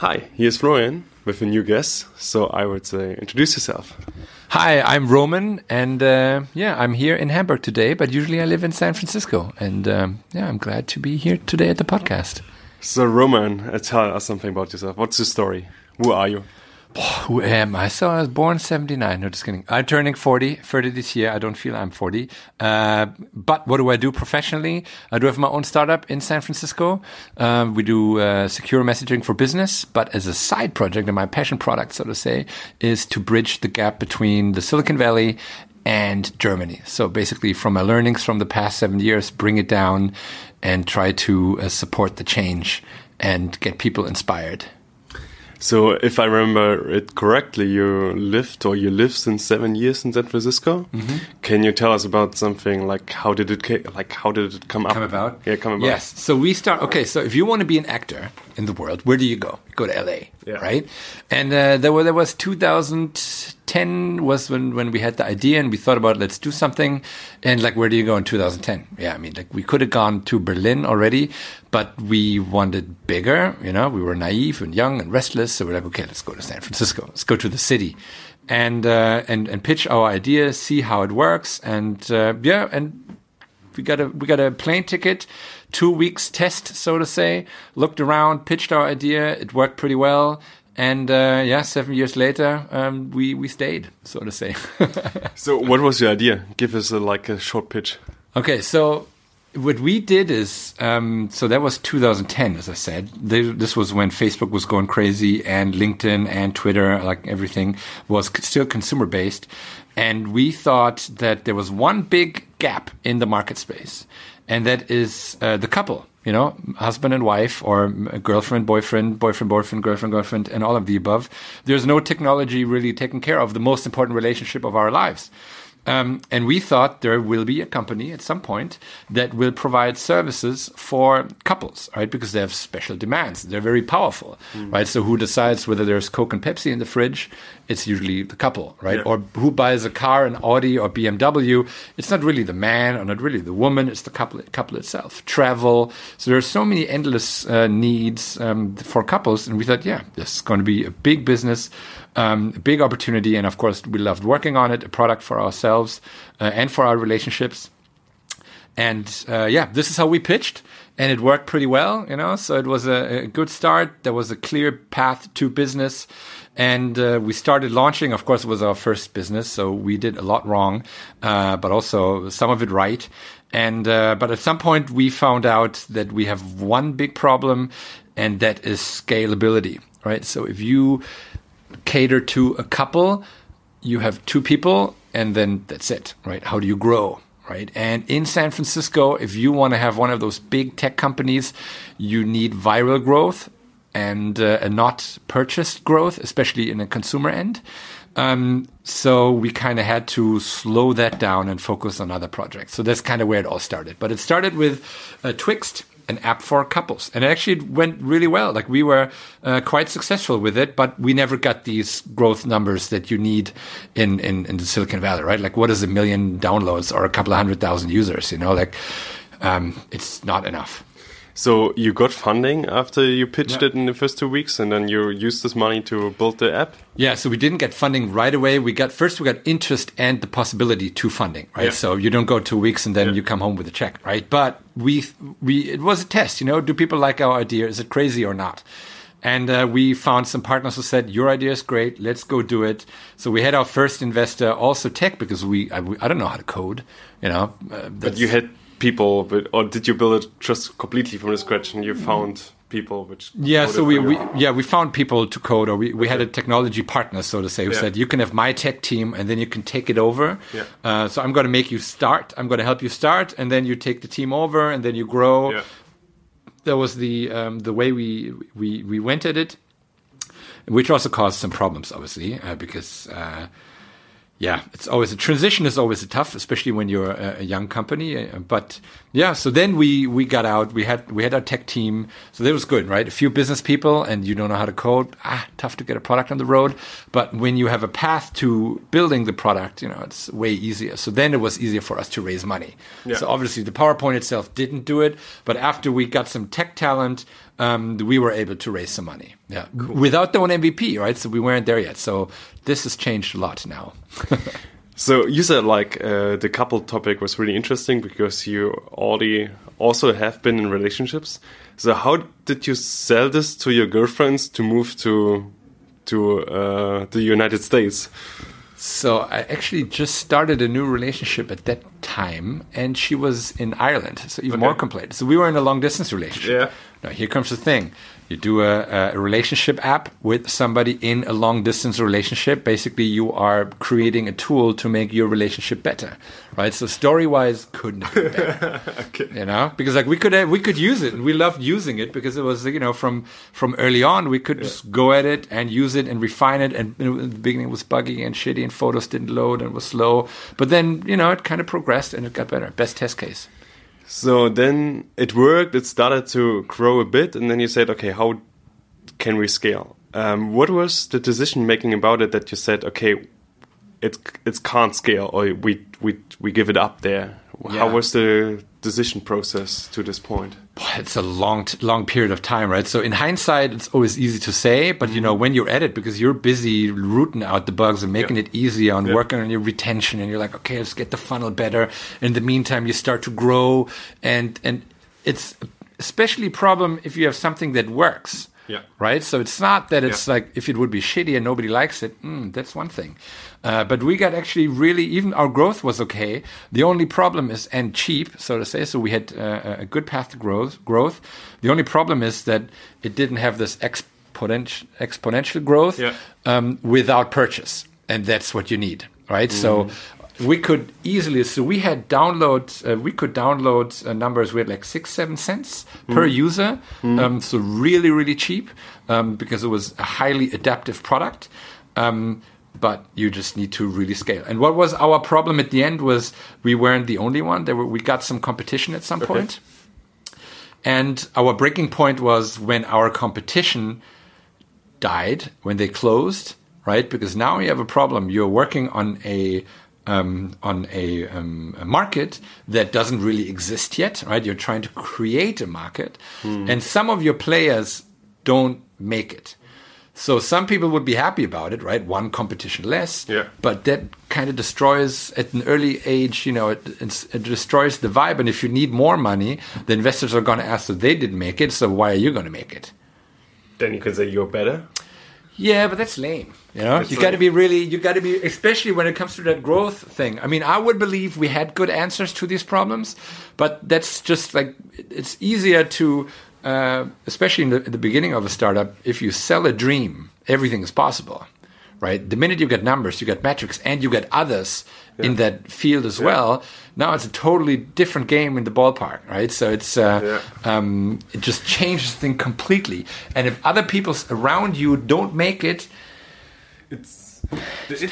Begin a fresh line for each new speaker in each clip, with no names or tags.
Hi, here's Florian with a new guest. So I would say, introduce yourself.
Hi, I'm Roman, and uh, yeah, I'm here in Hamburg today, but usually I live in San Francisco. And um, yeah, I'm glad to be here today at the podcast.
So, Roman, uh, tell us something about yourself. What's your story? Who are you?
Who am I? So I was born 79. No, just kidding. I'm turning 40, 30 this year. I don't feel I'm 40. Uh, but what do I do professionally? I do have my own startup in San Francisco. Um, we do uh, secure messaging for business, but as a side project and my passion product, so to say, is to bridge the gap between the Silicon Valley and Germany. So basically, from my learnings from the past seven years, bring it down and try to uh, support the change and get people inspired.
So, if I remember it correctly, you lived or you lived since seven years in San Francisco. Mm -hmm. Can you tell us about something like how did it like how did it come,
come
up?
about?
Yeah, come about.
Yes. So we start. Okay. So if you want to be an actor in the world, where do you go? Go to LA, yeah. right? And uh, there, were, there was 2010 was when when we had the idea and we thought about let's do something. And like, where do you go in 2010? Yeah, I mean, like we could have gone to Berlin already, but we wanted bigger. You know, we were naive and young and restless, so we're like, okay, let's go to San Francisco. Let's go to the city, and uh, and and pitch our idea, see how it works, and uh, yeah, and we got a we got a plane ticket, two weeks test, so to say. Looked around, pitched our idea. It worked pretty well. And uh, yeah, seven years later, um, we we stayed, so to say.
so, what was your idea? Give us a, like a short pitch.
Okay, so what we did is um, so that was 2010 as i said they, this was when facebook was going crazy and linkedin and twitter like everything was still consumer based and we thought that there was one big gap in the market space and that is uh, the couple you know husband and wife or girlfriend boyfriend boyfriend boyfriend girlfriend girlfriend and all of the above there's no technology really taking care of the most important relationship of our lives um, and we thought there will be a company at some point that will provide services for couples, right? Because they have special demands. They're very powerful, mm. right? So who decides whether there's Coke and Pepsi in the fridge? It's usually the couple, right? Yeah. Or who buys a car, an Audi or BMW? It's not really the man or not really the woman. It's the couple, couple itself. Travel. So there are so many endless uh, needs um, for couples, and we thought, yeah, this is going to be a big business um, a big opportunity. And of course, we loved working on it, a product for ourselves uh, and for our relationships. And uh, yeah, this is how we pitched, and it worked pretty well, you know. So it was a, a good start. There was a clear path to business, and uh, we started launching. Of course, it was our first business, so we did a lot wrong, uh, but also some of it right. And uh, but at some point, we found out that we have one big problem, and that is scalability. Right. So if you cater to a couple, you have two people, and then that's it, right? How do you grow? Right. And in San Francisco, if you want to have one of those big tech companies, you need viral growth and, uh, not purchased growth, especially in the consumer end. Um, so we kind of had to slow that down and focus on other projects. So that's kind of where it all started. But it started with uh, Twixt, an app for couples, and it actually went really well. Like we were uh, quite successful with it, but we never got these growth numbers that you need in, in in the Silicon Valley, right? Like what is a million downloads or a couple of hundred thousand users? You know, like um, it's not enough.
So you got funding after you pitched yeah. it in the first two weeks, and then you used this money to build the app.
Yeah, so we didn't get funding right away. We got first we got interest and the possibility to funding, right? Yeah. So you don't go two weeks and then yeah. you come home with a check, right? But we we it was a test, you know. Do people like our idea? Is it crazy or not? And uh, we found some partners who said, "Your idea is great. Let's go do it." So we had our first investor, also tech, because we I, I don't know how to code, you know.
Uh, but you had people, but, or did you build it just completely from the scratch and you found people which
yeah so we, we yeah we found people to code or we, we okay. had a technology partner so to say who yeah. said you can have my tech team and then you can take it over yeah. uh, so i'm going to make you start i'm going to help you start and then you take the team over and then you grow yeah. that was the um, the way we we we went at it which also caused some problems obviously uh, because uh, yeah, it's always a transition is always tough, especially when you're a, a young company. Uh, but yeah, so then we we got out. We had we had our tech team, so that was good, right? A few business people, and you don't know how to code. Ah, tough to get a product on the road. But when you have a path to building the product, you know, it's way easier. So then it was easier for us to raise money.
Yeah.
So obviously the PowerPoint itself didn't do it, but after we got some tech talent, um, we were able to raise some money. Yeah, without the one MVP, right? So we weren't there yet. So this has changed a lot now.
So you said like uh, the couple topic was really interesting because you already also have been in relationships. So how did you sell this to your girlfriends to move to to uh, the United States?
So I actually just started a new relationship at that time, and she was in Ireland, so even
Okay.
more complicated. So we were in a long distance relationship.
Yeah.
Now here comes the thing: you do a, a relationship app with somebody in a long distance relationship. Basically, you are creating a tool to make your relationship better, right? So story wise, couldn't have been better.
Okay.
you know? Because like we could uh, we could use it. And we loved using it because it was you know from from early on we could just go at it and use it and refine it. And in the beginning it was buggy and shitty and photos didn't load and was slow. But then you know it kind of progressed and it got better. Best test case
So then it worked. It started to grow a bit, and then you said, "Okay, how can we scale?" Um, what was the decision making about it that you said, "Okay, it it can't scale," or we we we give it up there? How was the decision process to this point?
Boy, it's a long, t- long period of time, right? So in hindsight, it's always easy to say, but you know, mm-hmm. when you're at it, because you're busy rooting out the bugs and making
Yeah.
it easier and
Yeah.
working on your retention, and you're like, okay, let's get the funnel better. In the meantime, you start to grow, and and it's especially a problem if you have something that works.
Yeah.
Right. So it's not that it's
Yeah.
like if it would be shitty and nobody likes it, mm, that's one thing. Uh, but we got actually really even our growth was okay. The only problem is and cheap, so to say. So we had uh, a good path to growth. Growth. The only problem is that it didn't have this exponential exponential growth
Yeah.
um, without purchase, and that's what you need, right? So we could easily. So we had download. Uh, we could download uh, numbers. We had like six, seven cents per user. Um, so really, really cheap um, because it was a highly adaptive product. Um, but you just need to really scale. And what was our problem at the end was we weren't the only one. There were, we got some competition at some point. And our breaking point was when our competition died, when they closed, right? Because now you have a problem. You're working on a um, on a, um, a market that doesn't really exist yet, right? You're trying to create a market, and some of your players don't make it. So some people would be happy about it, right? One competition less.
Yeah.
But that kind of destroys at an early age, you know, it, it's, it destroys the vibe. And if you need more money, the investors are going to ask that they didn't make it. So why are you going to make it?
Then you can say you're better.
Yeah, but that's lame. You know,
It's
you got to be really, you got to be, especially when it comes to that growth thing. I mean, I would believe we had good answers to these problems, but that's just like it's easier to, uh, especially in the, at the beginning of a startup, if you sell a dream, everything is possible, right? The minute you get numbers, you get metrics, and you get others in that field as well. Now it's a totally different game in the ballpark, right? So it's uh,
Yeah.
um, it just changes the thing completely. And if other people around you don't make it,
It's it,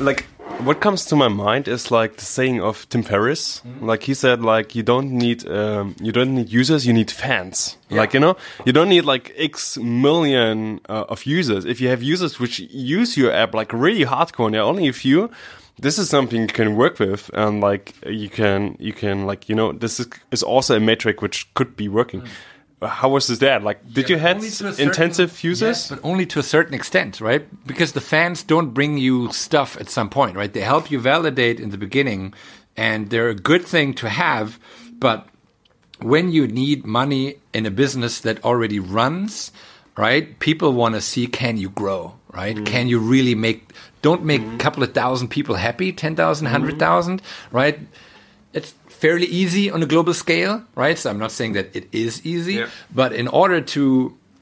like what comes to my mind is like the saying of Tim Ferriss. Like he said, like you don't need um, you don't need users, you need fans. Like you know, you don't need like X million uh, of users. If you have users which use your app like really hardcore, and there are only a few. This is something you can work with, and like you can you can like you know this is is also a metric which could be working. How was this that? Like, did you
to a certain-
intensive users?
Yes, but only to a certain extent, right? Because the fans don't bring you stuff at some point, right? They help you validate in the beginning, and they're a good thing to have. But when you need money in a business that already runs, right? People want to see can you grow, right? Mm-hmm. Can you really make? Don't make a couple of thousand people happy, 10,000, 100,000, mm-hmm. right? Fairly easy on a global scale, right? So I'm not saying that it is easy,
Yeah.
but in order to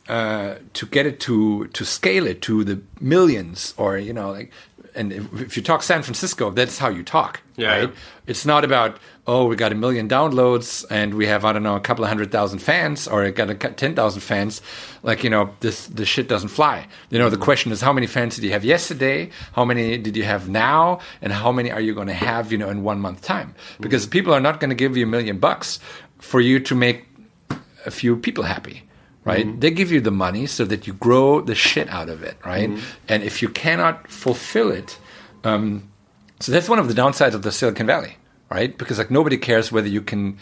uh, to get it to to scale it to the millions or you know like and if, if you talk San Francisco, that's how you talk,
Yeah,
right?
yeah.
It's not about oh, we got a million downloads and we have I don't know a couple of hundred thousand fans or I got a cou- ten thousand fans. Like you know, this this shit doesn't fly. You know, the mm. question is how many fans did you have yesterday? How many did you have now? And how many are you going to have? You know, in one month time? Because mm. people are not going to give you a million bucks for you to make a few people happy right mm. they give you the money so that you grow the shit out of it right and if you cannot fulfill it um, so that's one of the downsides of the silicon valley right? Because like nobody cares whether you can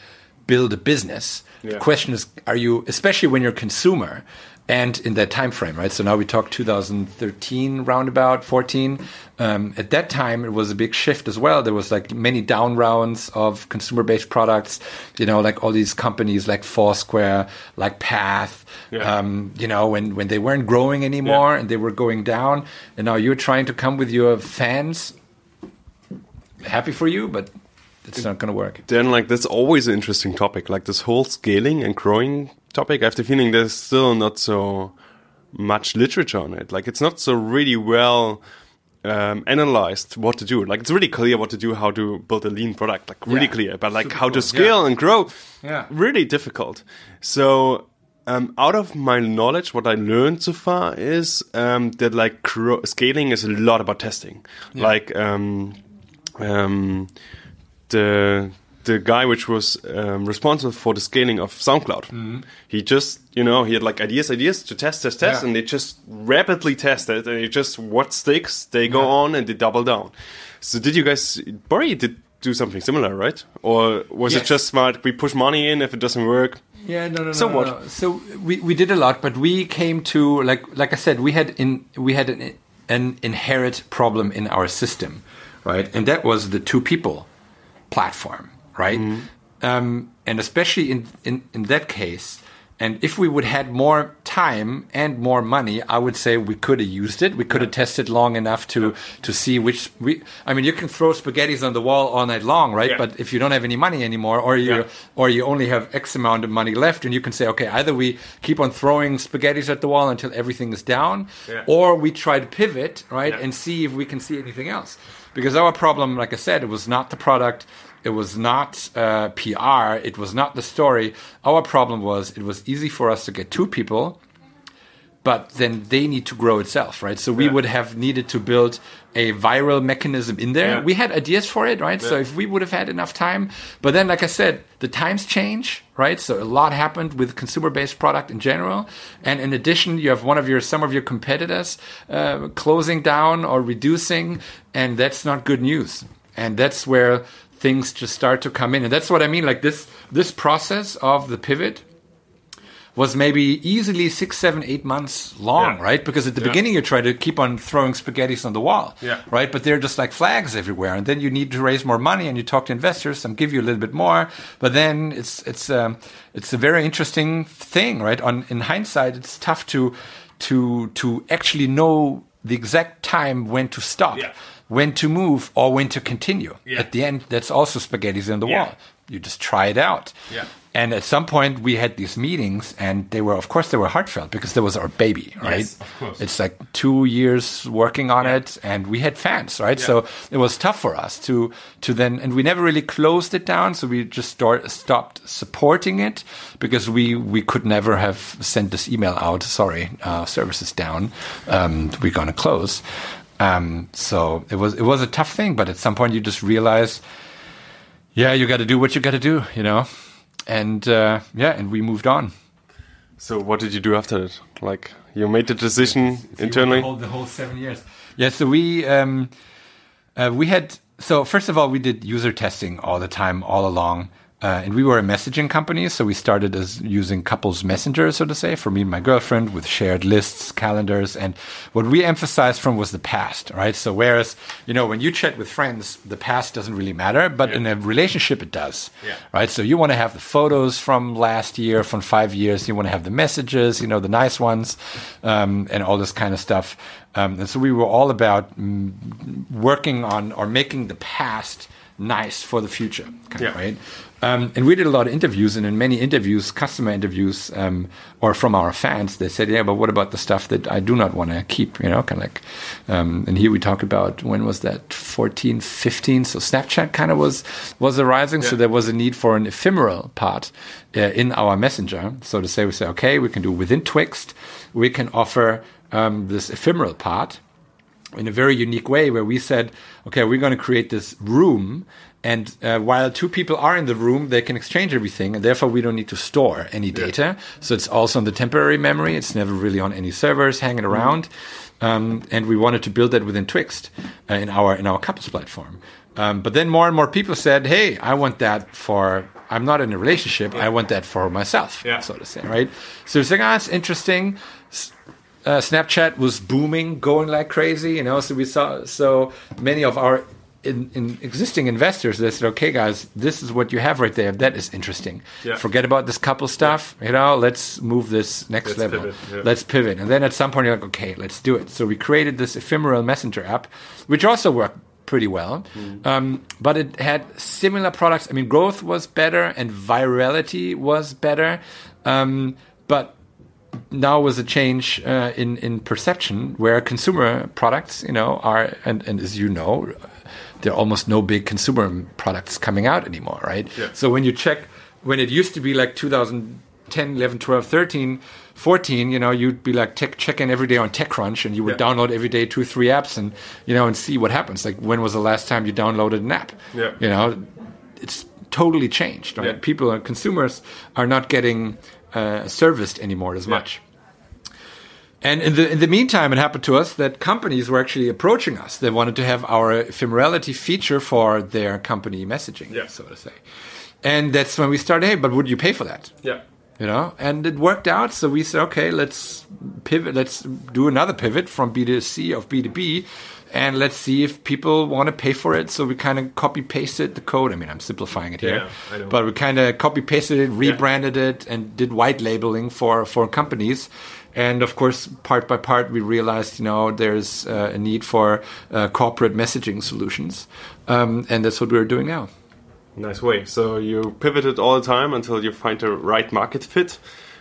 build a business. The question is are you especially when you're a consumer and in that time frame right? So now we talk 2013 roundabout 14 um, at that time it was a big shift as well. There was like many down rounds of consumer based products you know like all these companies like foursquare like path
Yeah.
um, you know when, when they weren't growing anymore
Yeah.
and they were going down. And now you're trying to come with your fans. Happy for you but it's not going to work.
Then like that's always an interesting topic like this whole scaling and growing topic. I have the feeling there's still not so much literature on it. Like it's not so really well um, analyzed what to do. Like it's really clear what to do how to build a lean product like really
Yeah.
clear but like
Super
how
cool,
to scale and grow.
Yeah.
really difficult. So um, out of my knowledge, what I learned so far is um, that like cro- scaling is a lot about testing. Like um, um, the the guy which was um, responsible for the scaling of SoundCloud. He just you know he had like ideas, ideas to test, test, test,
Yeah.
and they just rapidly tested, and it just what sticks, they go on and they double down. So did you guys? Bori did do something similar, right? Or was it just smart? We push money in if it doesn't work.
Yeah, no, no, no.
So
no,
what?
no. So we, we did a lot, but we came to like like I said, we had in we had an an inherent problem in our system, right? And that was the two people platform, right? Um, and especially in, in in that case, and if we would had more time and more money, I would say we could have used it. We could have tested long enough to to see which we. I mean, you can throw spaghettis on the wall all night long, right?
Yeah.
But if you don't have any money anymore, or you or you only have X amount of money left, and you can say, okay, either we keep on throwing spaghettis at the wall until everything is down, or we try to pivot, right, and see if we can see anything else. Because our problem, like I said, it was not the product, it was not uh, PR, it was not the story. Our problem was it was easy for us to get two people but then they need to grow itself, right? So we
Yeah.
would have needed to build a viral mechanism in there.
Yeah.
We had ideas for it, right? So if we would have had enough time, but then, like I said, the times change, right? So a lot happened with consumer-based product in general, and in addition, you have one of your some of your competitors uh, closing down or reducing, and that's not good news. And that's where things just start to come in, and that's what I mean. Like this this process of the pivot was maybe easily six, seven, eight months long,
Yeah.
right? Because at the
Yeah.
beginning you try to keep on throwing spaghettis on the wall,
Yeah.
right? But they're just like flags everywhere, and then you need to raise more money, and you talk to investors, some give you a little bit more, but then it's it's um, it's a very interesting thing, right? On in hindsight, it's tough to to to actually know the exact time when to stop. When to move or when to continue. At the end, that's also spaghettis on the wall. You just try it out.
Yeah.
And at some point, we had these meetings, and they were, of course, they were heartfelt because there was our baby, right?
Yes, of course.
It's like two years working on
Yeah.
it, and we had fans, right?
Yeah.
So it was tough for us to to then, and we never really closed it down. So we just start, stopped supporting it because we we could never have sent this email out. Sorry, uh, service is down. Um, we're gonna close. Um, so it was it was a tough thing, but at some point you just realize yeah, you got to do what you got to do, you know. And uh, yeah, and we moved on.
So what did you do after that? Like you made the decision internally.
the whole, the whole seven years. Yeah, so we um, uh, we had so first of all we did user testing all the time, all along. Uh, and we were a messaging company, so we started as using couples messenger, so to say, for me and my girlfriend with shared lists, calendars, and what we emphasized from was the past, right? So whereas, you know, when you chat with friends, the past doesn't really matter, but in a relationship it does,
Yeah.
right? So you want to have the photos from last year, from five years, you want to have the messages, you know, the nice ones, um, and all this kind of stuff. Um, and so we were all about mm, working on or making the past nice for the future, kind
Yeah.
of, right? Um, and we did a lot of interviews, and in many interviews, customer interviews, um, or from our fans, they said, "Yeah, but what about the stuff that I do not want to keep?" You know, kind of like. Um, and here we talk about when was that 14, 15? So Snapchat kind of was was arising, so there was a need for an ephemeral part uh, in our messenger. So to say, we say, okay, we can do within Twixt, we can offer um, this ephemeral part in a very unique way where we said, okay, we're going to create this room. And uh, while two people are in the room, they can exchange everything, and therefore we don't need to store any data. So it's also on the temporary memory. It's never really on any servers hanging around. Um, and we wanted to build that within Twixt uh, in our in our couples platform. Um, but then more and more people said, "Hey, I want that for. I'm not in a relationship. I want that for myself,
Yeah.
so to say, right?" So it's like, ah, it's interesting uh, Snapchat was booming, going like crazy. You know, so we saw so many of our in, in existing investors. They said, "Okay, guys, this is what you have right there. That is interesting.
Yeah.
Forget about this couple stuff. You know, let's move this next
Let's
level.
pivot, yeah.
Let's pivot." And then at some point, you're like, "Okay, let's do it." So we created this ephemeral messenger app, which also worked pretty well. Um, but it had similar products. I mean, growth was better and virality was better. Um, but now was a change uh, in in perception where consumer products, you know, are and, and as you know, there are almost no big consumer products coming out anymore, right?
Yeah.
So when you check, when it used to be like 2010, 11, 12, 13, 14, you know, you'd be like tech, check in every day on TechCrunch and you would
Yeah.
download every day two, three apps and, you know, and see what happens. Like when was the last time you downloaded an app?
Yeah.
You know, it's totally changed, right?
Yeah.
People, consumers are not getting uh, serviced anymore as
Yeah.
much. And in the in the meantime, it happened to us that companies were actually approaching us. They wanted to have our ephemerality feature for their company messaging,
Yeah.
so to say. And that's when we started. Hey, but would you pay for that?
Yeah.
You know, and it worked out. So we said, okay, let's pivot. Let's do another pivot from B to C of B to B, and let's see if people want to pay for it. So we kind of copy pasted the code. I mean, I'm simplifying it here,
Yeah,
but we kind of copy pasted it, rebranded it, and did white labeling for for companies. And of course, part by part, we realized, you know, there's uh, a need for uh, corporate messaging solutions, um, and that's what we're doing now.
Nice way. So you pivoted all the time until you find the right market fit.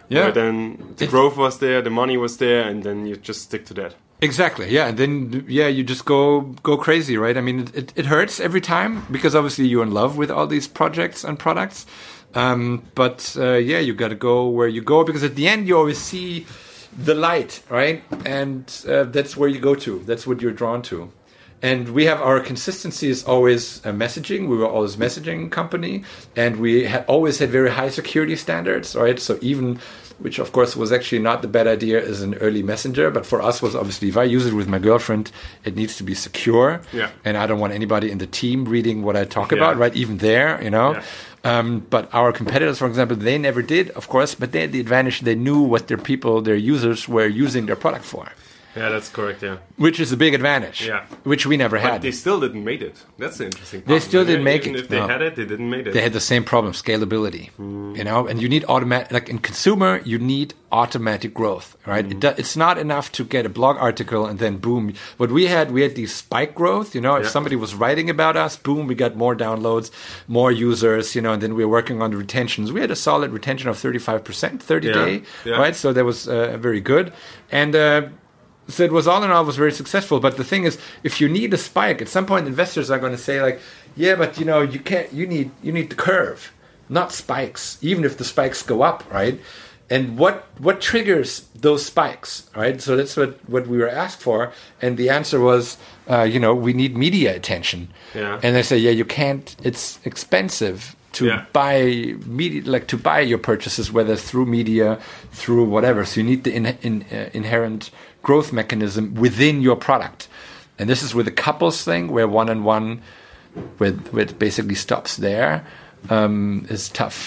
Yeah.
Then the growth was there, the money was there, and then you just stick to that.
Exactly. Yeah, and then yeah, you just go go crazy, right? I mean, it, it, it hurts every time because obviously you're in love with all these projects and products. Um, but uh, yeah, you got to go where you go because at the end you always see the light, right? And uh, that's where you go to. That's what you're drawn to. And we have our consistency is always uh, messaging. We were always messaging company, and we had always had very high security standards, right? So even, which of course was actually not the bad idea as an early messenger, but for us was obviously if I use it with my girlfriend, it needs to be secure,
Yeah.
and I don't want anybody in the team reading what I talk
Yeah.
about, right? Even there, you know.
Yeah.
Um, but our competitors, for example, they never did, of course, but they had the advantage they knew what their people, their users, were using their product for,
Yeah, that's correct. Yeah.
which is a big advantage,
Yeah.
which we never
But
had.
they still didn't make it. That's the interesting part.
They still didn't make
Even
it,
If they
no.
had it, they didn't make it.
they had the same problem scalability you know and you need automatic like in consumer you need automatic growth right it do, it's not enough to get a blog article and then boom what we had we had these spike growth you know if
Yeah.
somebody was writing about us boom we got more downloads more users you know and then we were working on the retentions we had a solid retention of 35% 30
Yeah.
day
Yeah.
right so that was uh, very good and uh, so it was all in all was very successful. But the thing is if you need a spike at some point investors are going to say like yeah but you know you can't you need you need the curve not spikes even if the spikes go up right? And what what triggers those spikes right? So that's what what we were asked for. And the answer was uh, you know we need media attention.
Yeah.
and they say yeah you can't it's expensive to
Yeah.
buy media like to buy your purchases whether through media through whatever. So you need the in, in, uh, inherent growth mechanism within your product and this is with the couples thing where one on one with with basically stops there um, is tough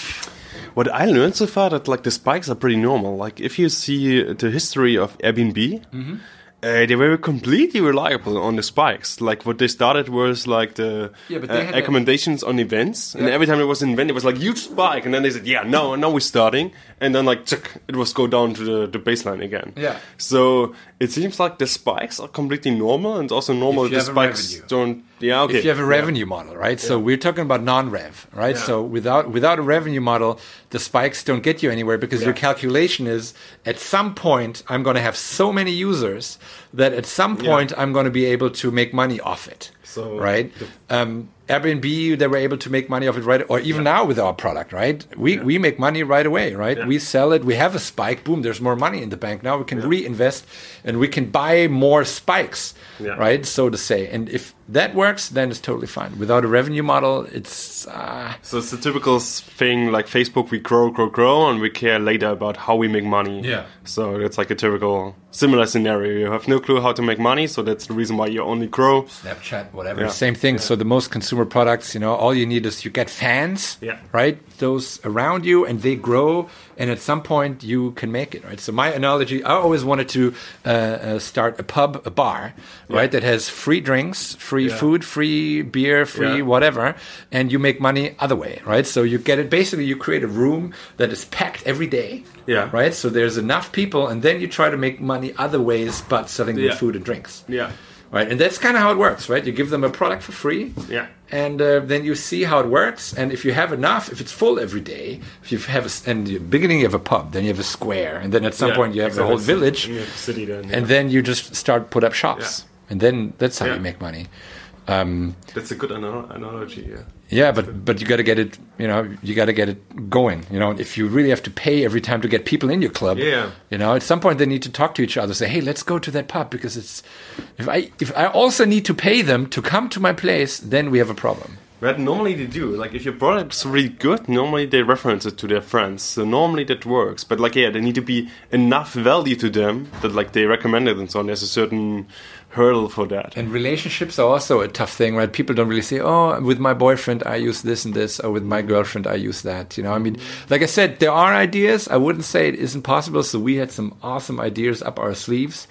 What I learned so far that like the spikes are pretty normal. Like if you see the history of Airbnb,
Mm-hmm.
uh, they were completely reliable on the spikes. Like what they started was like the
Yeah,
uh,
a-
on events, and every time there was an event, it was like huge spike, and then they said, "Yeah, no, now we're starting," and then like tsk, it was go down to the, the baseline again.
Yeah.
So it seems like the spikes are completely normal, and also normal the spikes don't. Yeah. Okay.
if you have a
Yeah.
revenue model, right? So we're talking about non-rev, right?
Yeah.
So without without a revenue model, the spikes don't get you anywhere because your calculation is at some point I'm going to have so many users that at some point I'm going to be able to make money off it.
So
right? Um, Airbnb, they were able to make money off it right, or even now with our product, right? We we make money right away, right?
Yeah.
We sell it, we have a spike, boom, there's more money in the bank. Now we can reinvest and we can buy more spikes,
Yeah.
right? So to say. And if that works, then it's totally fine. Without a revenue model, it's uh,
So it's the typical thing like Facebook, we grow, grow, grow, and we care later about how we make money.
Yeah.
So it's like a typical similar scenario. You have no clue how to make money, so that's the reason why you only grow.
Snapchat, whatever.
Yeah.
Same thing. So the most consumer products, you know, all you need is you get fans,
Yeah.
right? Those around you, and they grow, and at some point you can make it, right? So my analogy, I always wanted to uh, uh, start a pub, a bar, right, that has free drinks, free
Yeah.
food, free beer, free
Yeah.
whatever, and you make money other way, right? So you get it. Basically, you create a room that is packed every day.
Yeah.
Right. So there's enough people, and then you try to make money other ways, but selling
Yeah.
food and drinks
Yeah.
Right? And that's kind of how it works, right? You give them a product for free,
Yeah.
and uh, then you see how it works. And if you have enough, if it's full every day, if you have a, and the beginning you have a pub, then you have a square, and then at some
Yeah,
point you have a whole village,
And you have a city then.
and then you just start put up shops, and then that's how
Yeah.
you make money. Um,
that's a good anal- analogy. Yeah.
Yeah, but but you got to get it, you know, you got to get it going. You know, if you really have to pay every time to get people in your club,
Yeah.
you know, at some point they need to talk to each other. Say, hey, let's go to that pub because it's. If I if I also need to pay them to come to my place, then we have a problem.
But normally they do. Like if your product's really good, normally they reference it to their friends. So normally that works. But like yeah, they need to be enough value to them that like they recommend it and so on. There's a certain hurdle for that.
And relationships are also a tough thing, right? People don't really say, "Oh, with my boyfriend I use this and this," or "With my girlfriend I use that." You know, I mean, like I said, there are ideas. I wouldn't say it isn't possible. So we had some awesome ideas up our sleeves,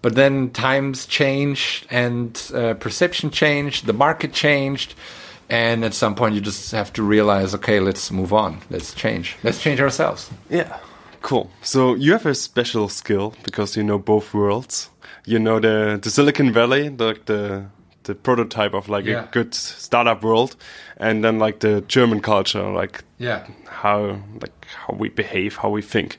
but then times changed and uh, perception changed, the market changed. And at some point, you just have to realize, okay, let's move on. Let's change. Let's change ourselves.
Yeah. Cool. So you have a special skill because you know both worlds. You know the the Silicon Valley, the the the prototype of like
Yeah.
a good startup world, and then like the German culture, like
Yeah.
how like how we behave, how we think.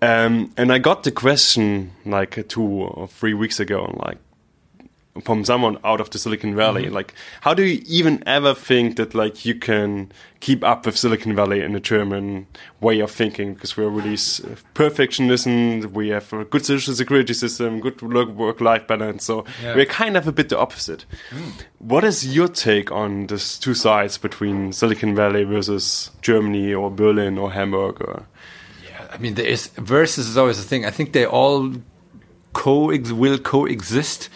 Um, and I got the question like two or three weeks ago, like from someone out of the Silicon Valley,
Mm-hmm.
like how do you even ever think that like you can keep up with Silicon Valley in the German way of thinking? Because we're really s- perfectionism, we have a good social security system, good work-life balance, so
Yeah.
we're kind of a bit the opposite. What is your take on these two sides between Silicon Valley versus Germany or Berlin or Hamburg? Or
I mean, there is versus is always a thing. I think they all co will coexist,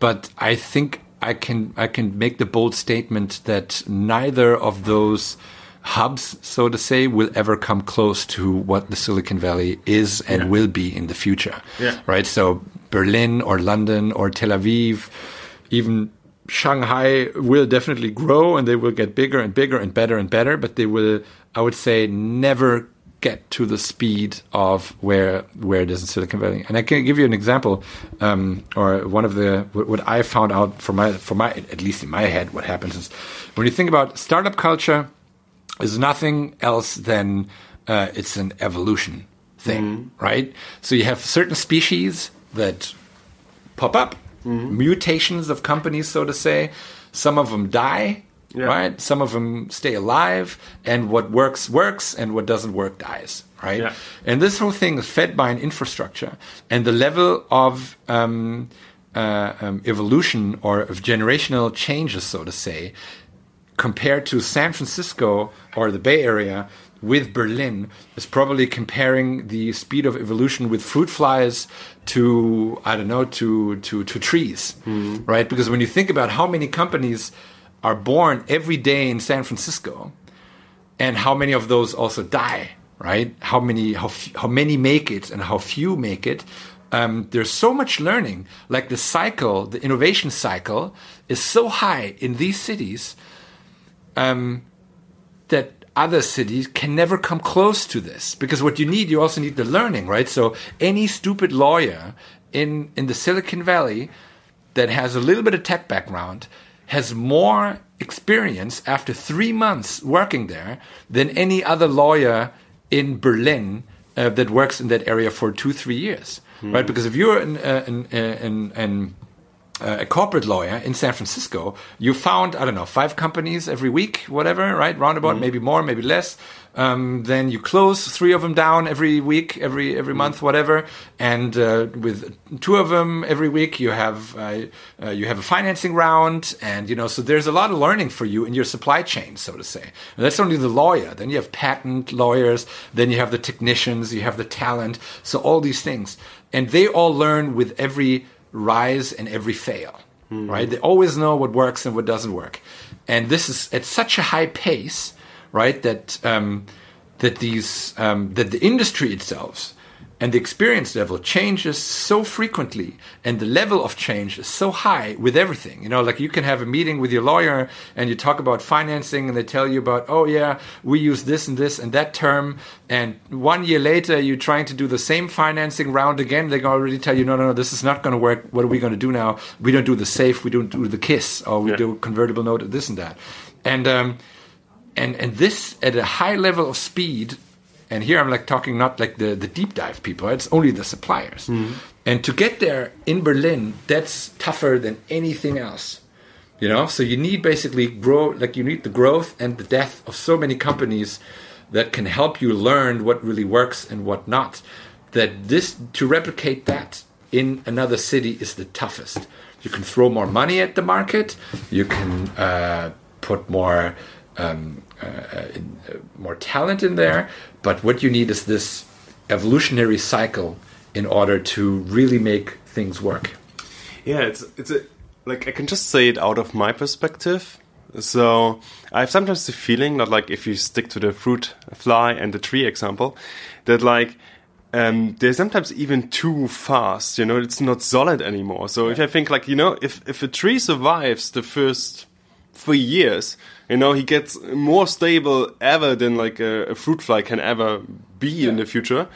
but I think I can I can make the bold statement that neither of those hubs, so to say, will ever come close to what the Silicon Valley is and
Yeah.
will be in the future.
Yeah.
Right. So Berlin or London or Tel Aviv, even Shanghai will definitely grow and they will get bigger and bigger and better and better, but they will, I would say, never get to the speed of where where it is in Silicon Valley. And I can give you an example, um, or one of the what, I found out for my for my at least in my head, what happens is when you think about startup culture, is nothing else than uh, it's an evolution thing, right? So you have certain species that pop up, mutations of companies, so to say. Some of them die,
Yeah.
right? Some of them stay alive, and what works works, and what doesn't work dies, right?
Yeah.
And this whole thing is fed by an infrastructure, and the level of um, uh, um, evolution or of generational changes, so to say, compared to San Francisco or the Bay Area with Berlin is probably comparing the speed of evolution with fruit flies to I don't know to to to trees, right? Because when you think about how many companies are born every day in San Francisco, and how many of those also die, right? How many how how many make it and how few make it? Um, there's so much learning. Like the cycle, the innovation cycle, is so high in these cities um, that other cities can never come close to this because what you need, you also need the learning, right? So any stupid lawyer in in the Silicon Valley that has a little bit of tech background has more experience after three months working there than any other lawyer in Berlin uh, that works in that area for two, three years, mm. right? Because if you're an, uh, an, an, an uh, a corporate lawyer in San Francisco, you found I don't know five companies every week, whatever, right? Roundabout, mm. maybe more, maybe less. Um, then you close three of them down every week, every every mm. month, whatever. And uh, with two of them every week, you have uh, uh, you have a financing round, and you know so there's a lot of learning for you in your supply chain, so to say. And that's only the lawyer. Then you have patent lawyers. Then you have the technicians. You have the talent. So all these things, and they all learn with every rise and every fail, mm. right? They always know what works and what doesn't work. And this is at such a high pace, right, that um, that these um, that the industry itself and the experience level changes so frequently and the level of change is so high with everything. You know like you can have a meeting with your lawyer and you talk about financing and they tell you about oh yeah we use this and this and that term. And one year later you're trying to do the same financing round again. They already tell you no no no this is not going to work. What are we going to do now? We don't do the safe. We don't do the kiss or we yeah. do convertible note this and that. And um, and and this at a high level of speed and here I'm like talking not like the, the deep dive people, it's only the suppliers. Mm. And to get there in Berlin, that's tougher than anything else. You know, so you need basically grow like you need the growth and the death of so many companies that can help you learn what really works and what not. That this to replicate that in another city is the toughest. You can throw more money at the market. You can uh, put more um, uh, in, uh, more talent in there. But what you need is this evolutionary cycle in order to really make things work.
Yeah, it's it's a, like I can just say it out of my perspective. So I have sometimes the feeling that like if you stick to the fruit fly and the tree example, that like um, they're sometimes even too fast. You know, it's not solid anymore. So yeah. if I think like you know, if if a tree survives the first three years, you know, he gets more stable ever than like a, a fruit fly can ever be yeah. in the future.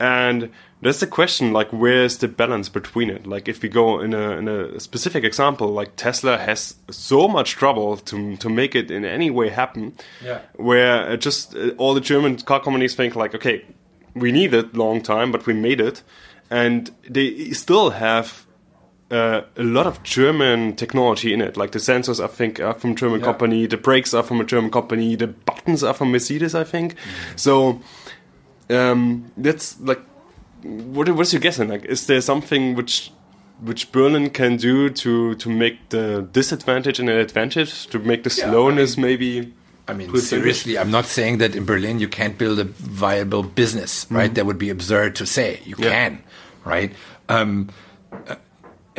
And that's the question, like, where's the balance between it? Like, if we go in a, in a specific example, like Tesla has so much trouble to, to make it in any way happen,
yeah.
where just uh, all the German car companies think like, okay, we need it long time, but we made it. And they still have uh, a lot of German technology in it. Like the sensors, I think, are from German yeah. company. The brakes are from a German company. The buttons are from Mercedes, I think. Mm. So um, that's like, what what's your guessing? Like, is there something which which Berlin can do to to make the disadvantage an advantage? To make the slowness I mean, maybe.
I mean, seriously, I'm not saying that in Berlin you can't build a viable business, right? Mm. That would be absurd to say. You yeah. can, right? Um, uh,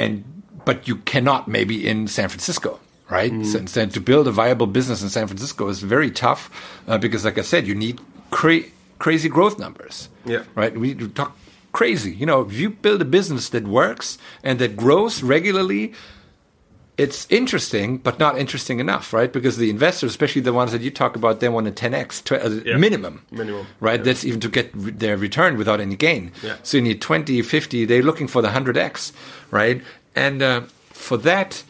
and but you cannot maybe in San Francisco right? Mm. So, so, to build a viable business in San Francisco is very tough uh, because, like I said, you need cra crazy growth numbers.
Yeah.
Right. We talk crazy. You know, if you build a business that works and that grows regularly, it's interesting, but not interesting enough, right? Because the investors, especially the ones that you talk about, they want a 10x tw- uh, yeah. minimum,
minimum,
right? Yeah. That's even to get re- their return without any gain.
Yeah.
So you need 20, 50. They're looking for the 100x, right? And uh, for that,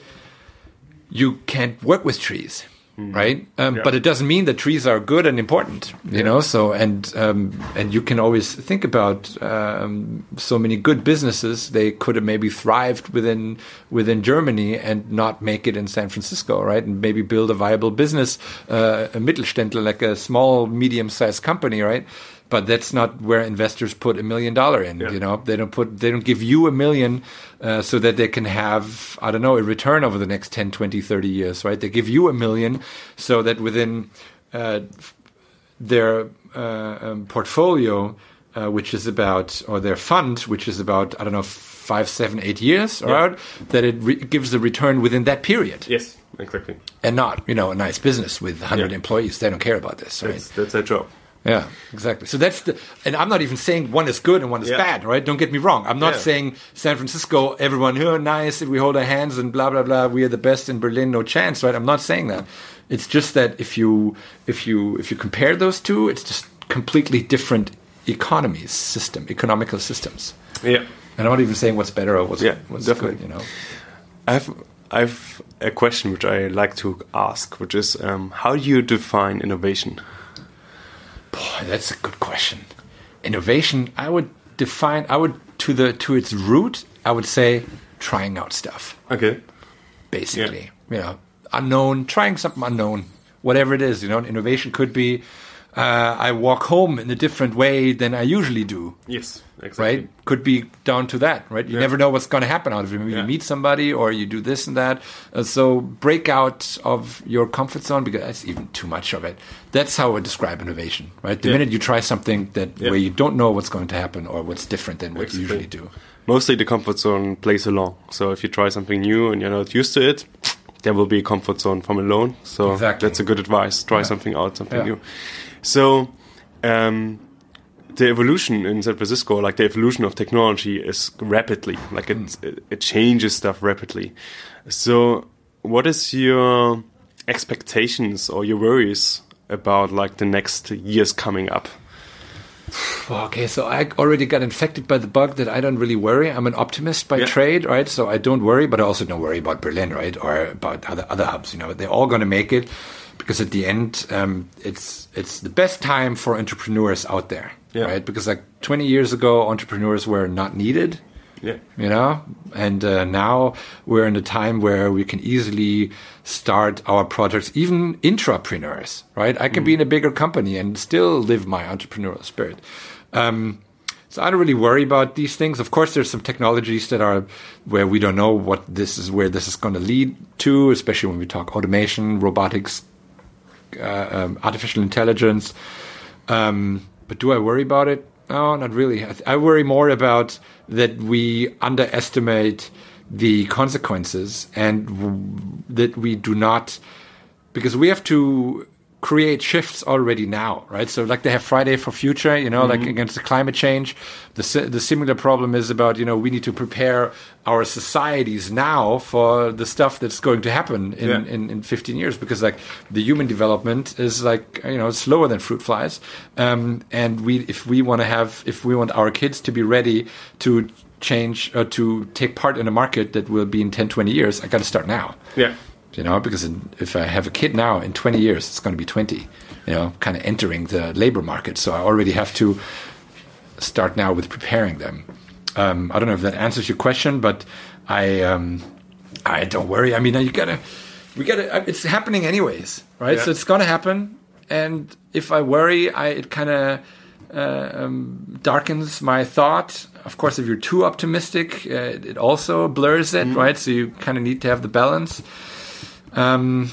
you can't work with trees. Mm. right? Um, yeah. But it doesn't mean that trees are good and important, you yeah. know. So and um, and you can always think about um, so many good businesses they could have maybe thrived within within Germany and not make it in San Francisco, right? And maybe build a viable business, uh, a Mittelständler, like a small medium sized company, right? But that's not where investors put a million dollar in. Yeah. You know, they don't put, they don't give you a million uh, so that they can have, I don't know, a return over the next 10, 20, 30 years, right? They give you a million so that within uh, their uh, um, portfolio, uh, which is about, or their fund, which is about, I don't know, five, seven, eight years, yeah. right? That it gives a return within that period.
Yes, exactly.
And not, you know, a nice business with 100 yeah. employees. They don't care about this, right? That's,
that's their job
Yeah, exactly. So that's the, and I'm not even saying one is good and one is
Yeah.
bad, right? Don't get me wrong. I'm not
Yeah.
saying San Francisco, everyone here, nice, if we hold our hands and blah blah blah, we are the best in Berlin, no chance, right? I'm not saying that. It's just that if you if you if you compare those two, it's just completely different economies, system, economical systems.
Yeah.
And I'm not even saying what's better or what's
Yeah,
what's
definitely.
good, you know.
I've I've a question which I like to ask, which is um, how do you define innovation?
Boy, that's a good question. Innovation, I would define, I would to the to its root, I would say trying out stuff.
Okay.
Basically, you know, unknown, trying something unknown, whatever it is. You know, innovation could be uh, I walk home in a different way than I usually do.
Yes. Exactly.
Right? Could be down to that, right? You
Yeah.
never know what's going to happen out of it. Maybe
Yeah.
you meet somebody or you do this and that. Uh, so break out of your comfort zone because that's even too much of it. That's how I would describe innovation, right? The
Yeah.
minute you try something that
Yeah.
where you don't know what's going to happen or what's different than what you usually do.
Mostly the comfort zone plays along. So if you try something new and you're not used to it, there will be a comfort zone from alone. So
Exactly.
that's a good advice. Try
Yeah.
something out, something
Yeah.
new. So um, the evolution in San Francisco, like the evolution of technology, is rapidly. Like it, it, it changes stuff rapidly. So what is your expectations or your worries about like the next years coming up?
Okay, so I already got infected by the bug that I don't really worry. I'm an optimist by
Yeah.
trade, right? So I don't worry, but I also don't worry about Berlin, right, or about other other hubs. You know, they're all going to make it because at the end, um, it's it's the best time for entrepreneurs out there,
Yeah.
right? Because like 20 years ago, entrepreneurs were not needed
Yeah.
you know and uh, now we're in a time where we can easily start our projects even intrapreneurs right i can be in a bigger company and still live my entrepreneurial spirit um, so i don't really worry about these things of course there's some technologies that are where we don't know what this is where this is going to lead to especially when we talk automation robotics um, artificial intelligence um, but do I worry about it? No, not really. I, I worry more about that we underestimate the consequences and that we do not, because we have to create shifts already now, right? So like they have Friday for Future, you know, like against the climate change. The the similar problem is about you know we need to prepare our societies now for the stuff that's going to happen in,
Yeah.
in, in 15 years because like the human development is like you know slower than fruit flies um, and we if we want to have if we want our kids to be ready to change or to take part in a market that will be in 10 20 years i got to start now
Yeah.
You know because in, if i have a kid now in 20 years it's going to be 20 you know kind of entering the labor market so i already have to start now with preparing them um, i don't know if that answers your question but i um, i don't worry i mean you gotta we gotta uh, it's happening anyways right
Yeah.
so it's gonna happen and if i worry i it kind of uh, um, darkens my thought. Of course, if you're too optimistic, uh, it, it also blurs it, right? So you kind of need to have the balance. Um,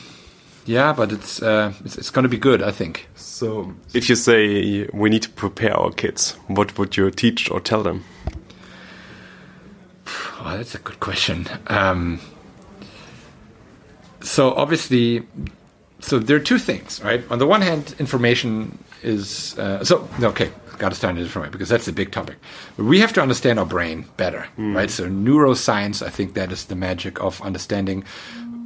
yeah, but it's uh, it's, it's going to be good, I think.
So, if you say we need to prepare our kids, what would you teach or tell them?
Oh, that's a good question. Um, so obviously, so there are two things, right? On the one hand, information is uh, so okay. Got to start in a different way because that's a big topic. We have to understand our brain better, right? So neuroscience, I think that is the magic of understanding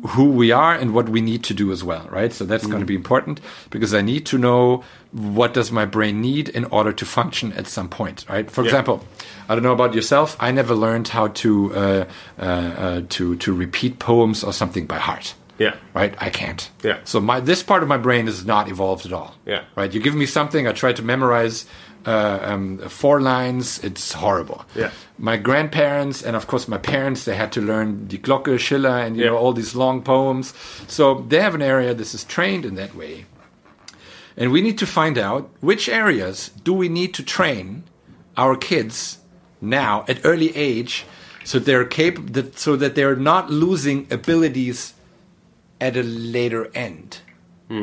who we are and what we need to do as well, right? So that's going to be important because I need to know what does my brain need in order to function at some point, right? For
Yeah.
example, I don't know about yourself. I never learned how to uh, uh, uh, to to repeat poems or something by heart.
Yeah.
Right, I can't.
Yeah.
So my this part of my brain is not evolved at all.
Yeah.
Right. You give me something, I try to memorize uh, um, four lines. It's horrible.
Yeah.
My grandparents and of course my parents, they had to learn Die Glocke, Schiller, and you
Yeah.
know all these long poems. So they have an area this is trained in that way. And we need to find out which areas do we need to train our kids now at early age so they're capable so that they're not losing abilities at a later end.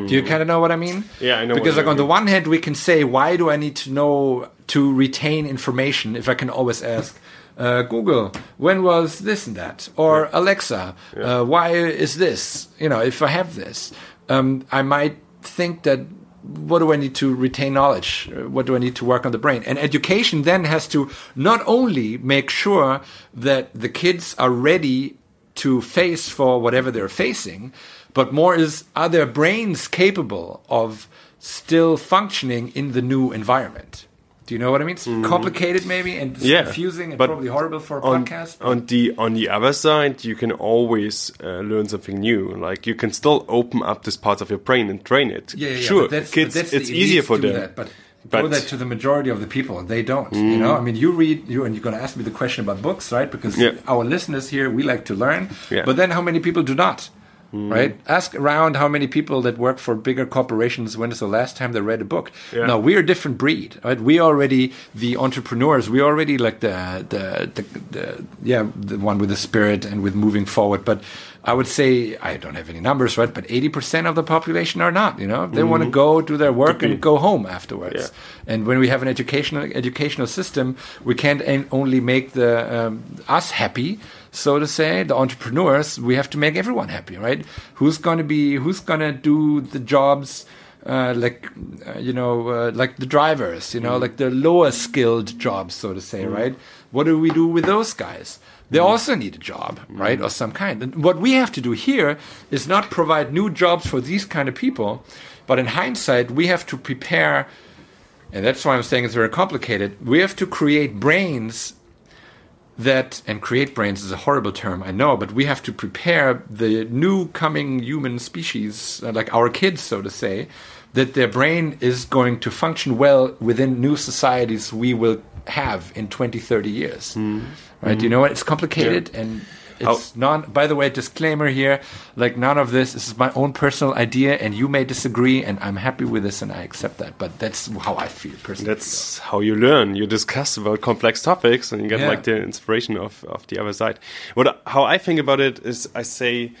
Do you kind of know what I mean?
Yeah, I know
Because like on the one hand, we can say, why do I need to know to retain information if I can always ask uh, Google when was this and that, or Alexa, uh, why is this? You know, if I have this, um, I might think that what do I need to retain knowledge? Uh, What do I need to work on the brain? And education then has to not only make sure that the kids are ready to face for whatever they're facing, but more is are their brains capable of still functioning in the new environment? Do you know what I mean? It's complicated, maybe, and.
Yeah,
confusing and probably horrible for a
on,
podcast. but-
on the on the other side, you can always uh, learn something new. Like you can still open up this part of your brain and train it.
Yeah, yeah,
sure.
that's,
Kids,
that's
it's easier for them.
That, but,
But- Mm.
that to the majority of the people. They don't. You know, I mean, you read you, and you're going to ask me the question about books, right? Because
Yeah.
our listeners here, we like to learn.
Yeah. Mm.
But then, how many people do not? Right? Ask around how many people that work for bigger corporations. When is the last time they read a book?
Yeah.
No, we're a different breed. Right? We already the entrepreneurs. We already like the the, the the yeah the one with the spirit and with moving forward. But I would say I don't have any numbers, right? But eighty percent of the population are not. You know, they want to go do their work
Mm-hmm.
And go home afterwards.
Yeah.
And when we have an educational educational system, we can't only make the um, us happy, so to say, the entrepreneurs. We have to make everyone happy, right? Who's going to be? Who's going to do the jobs? Uh, like uh, you know, uh, like the drivers, you know, like the lower skilled jobs, so to say, right? What do we do with those guys? They also need a job, right, or some kind. And what we have to do here is not provide new jobs for these kind of people, but in hindsight, we have to prepare and that's why I'm saying it's very complicated. We have to create brains that, and create brains is a horrible term, I know, but we have to prepare the new coming human species, uh, like our kids, so to say, that their brain is going to function well within new societies we will have in 20, 30 years. Right? You know what? It's complicated and. Oh. It's non. By the way, disclaimer here: like none of this. This is my own personal idea, and you may disagree, and I'm happy with this, and I accept that. But that's how I feel personally.
That's how you learn. You discuss about complex topics, and you get
Yeah.
like the inspiration of, of the other side. What how I think about it is, I say,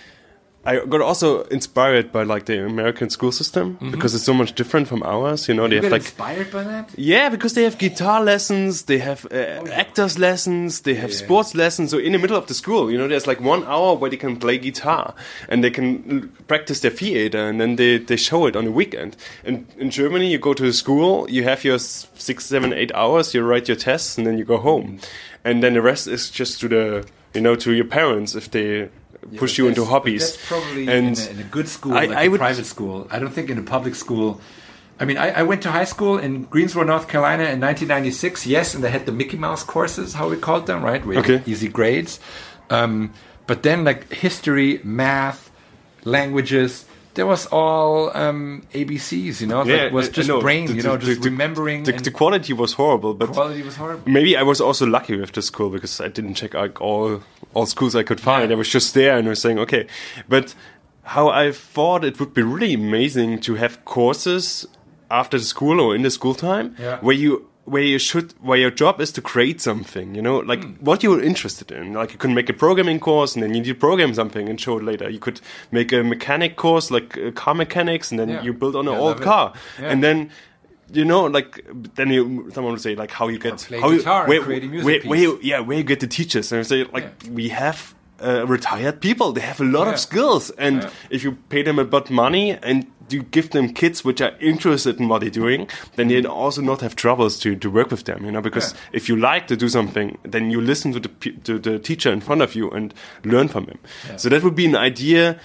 I got also inspired by like the American school system because it's so much different from ours. You know, they have like
inspired by that.
yeah, because they have guitar lessons, they have uh, actors lessons, they have
Yeah.
sports lessons. So in the middle of the school, you know, there's like one hour where they can play guitar and they can practice their theater, and then they, they show it on the weekend. And in Germany, you go to the school, you have your six, seven, eight hours, you write your tests, and then you go home, and then the rest is just to the you know to your parents if they push you into hobbies.
That's probably
and
in, a, in a good school,
I-
like
I
a
would-
private school. I don't think in a public school. I mean, I, I went to high school in Greensboro, North Carolina in 1996. Yes, and they had the Mickey Mouse courses, how we called them, right? With
Okay.
easy grades. Um, but then, like history, math, languages, there was all um, ABCs. You know,
yeah,
like, was
I
just
know.
brain.
The-
you know,
the-
just
the-
remembering.
The, the quality was horrible, but
quality was horrible.
maybe I was also lucky with the school because I didn't check out all all schools I could find. I was just there and I was saying, okay. But how I thought it would be really amazing to have courses after the school or in the school time
Yeah.
where you where you should where your job is to create something you know like
Hmm.
what you're interested in like you can make a programming course and then you need to program something and show it later you could make a mechanic course like uh, car mechanics and then
Yeah.
you build on an
Yeah,
old car
Yeah.
and then you know, like then you someone would say like how you get
play
how
guitar
you, where,
create a music
where,
piece.
where you, yeah where you get the teachers and I say like we have uh, retired people they have a lot
Yeah.
of skills and
Yeah.
if you pay them a bit money and you give them kids which are interested in what they're doing then they also not have troubles to, to work with them you know because
Yeah.
if you like to do something then you listen to the to the teacher in front of you and learn from him so that would be an idea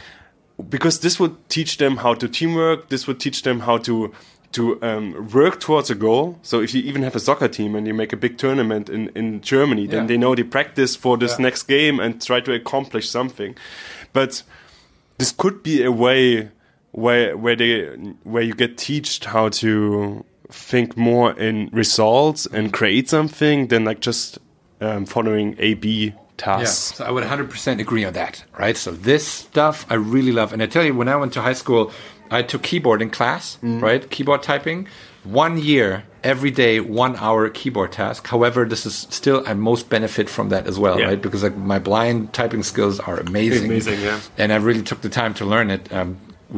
because this would teach them how to teamwork. This would teach them how to to um, work towards a goal. So if you even have a soccer team and you make a big tournament in, in Germany, then
Yeah.
they know they practice for this
Yeah.
next game and try to accomplish something. But this could be a way where where they where you get taught how to think more in results and create something than like just um, following A B
Yeah,
tasks.
so I would 100% agree on that, right? So this stuff I really love. And I tell you, when I went to high school, I took keyboard in class,
Mm.
right? Keyboard typing. One year, every day, one hour keyboard task. However, this is still, I most benefit from that as well,
Yeah.
right? Because like my blind typing skills are amazing.
Amazing, yeah.
And I really took the time to learn it. Um,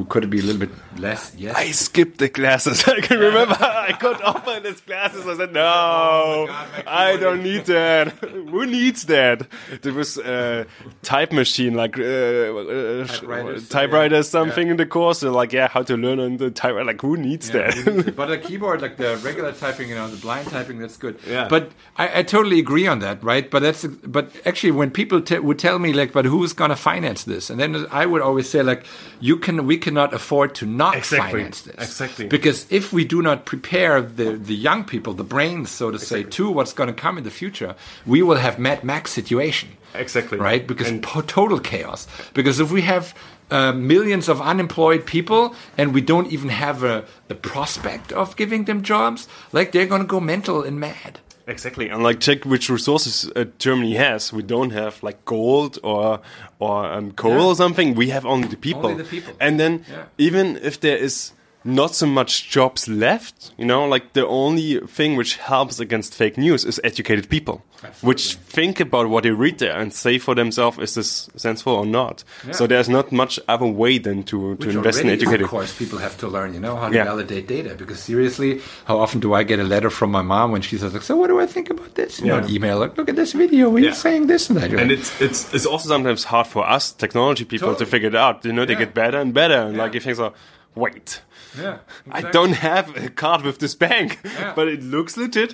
could it be a little bit less? Yes.
I skipped the classes. I can remember I got offered these classes. I said, no,
Oh God,
I don't need that. Who needs that? There was a type machine, like uh, uh,
Typewriters,
typewriter,
yeah.
something in the course. So like, yeah, how to learn on the typewriter. Like, who needs
Yeah,
that?
but a keyboard, like the regular typing, you know, the blind typing, that's good.
Yeah.
But I, I totally agree on that, right? But that's, but actually, when people t- would tell me, like, but who's going to finance this? And then I would always say, like, you can, we cannot afford to not
Exactly.
finance this.
Exactly.
Because if we do not prepare the the young people, the brains, so to say, to what's going to come in the future, we will have Mad Max situation
exactly.
right? Because
And-
po- total chaos. Because if we have uh, millions of unemployed people and we don't even have a, the prospect of giving them jobs, like they're going to go mental and mad.
Exactly, and like check which resources uh, Germany has. We don't have like gold or or um, coal
Yeah.
or something. We have only the people.
Only the people.
And then
Yeah.
even if there is not so much jobs left, you know, like the only thing which helps against fake news is educated people, which think about what they read there and say for themselves is this sensible or not. So there's not much other way than to to
Which
invest in
already,
educated.
Of course, people have to learn, you know, how to
Yeah.
validate data. Because seriously, how often do I get a letter from my mom when she says, like, "So what do I think about this?" You know,
Yeah.
an email like, "Look at this video. We're
Yeah.
saying this and that."
And it's it's it's also sometimes hard for us technology people to figure it out. You know, they
Yeah.
get better and better. And
Yeah.
like you think so, wait.
Yeah,
I don't have a card with this bank,
Yeah.
but it looks legit.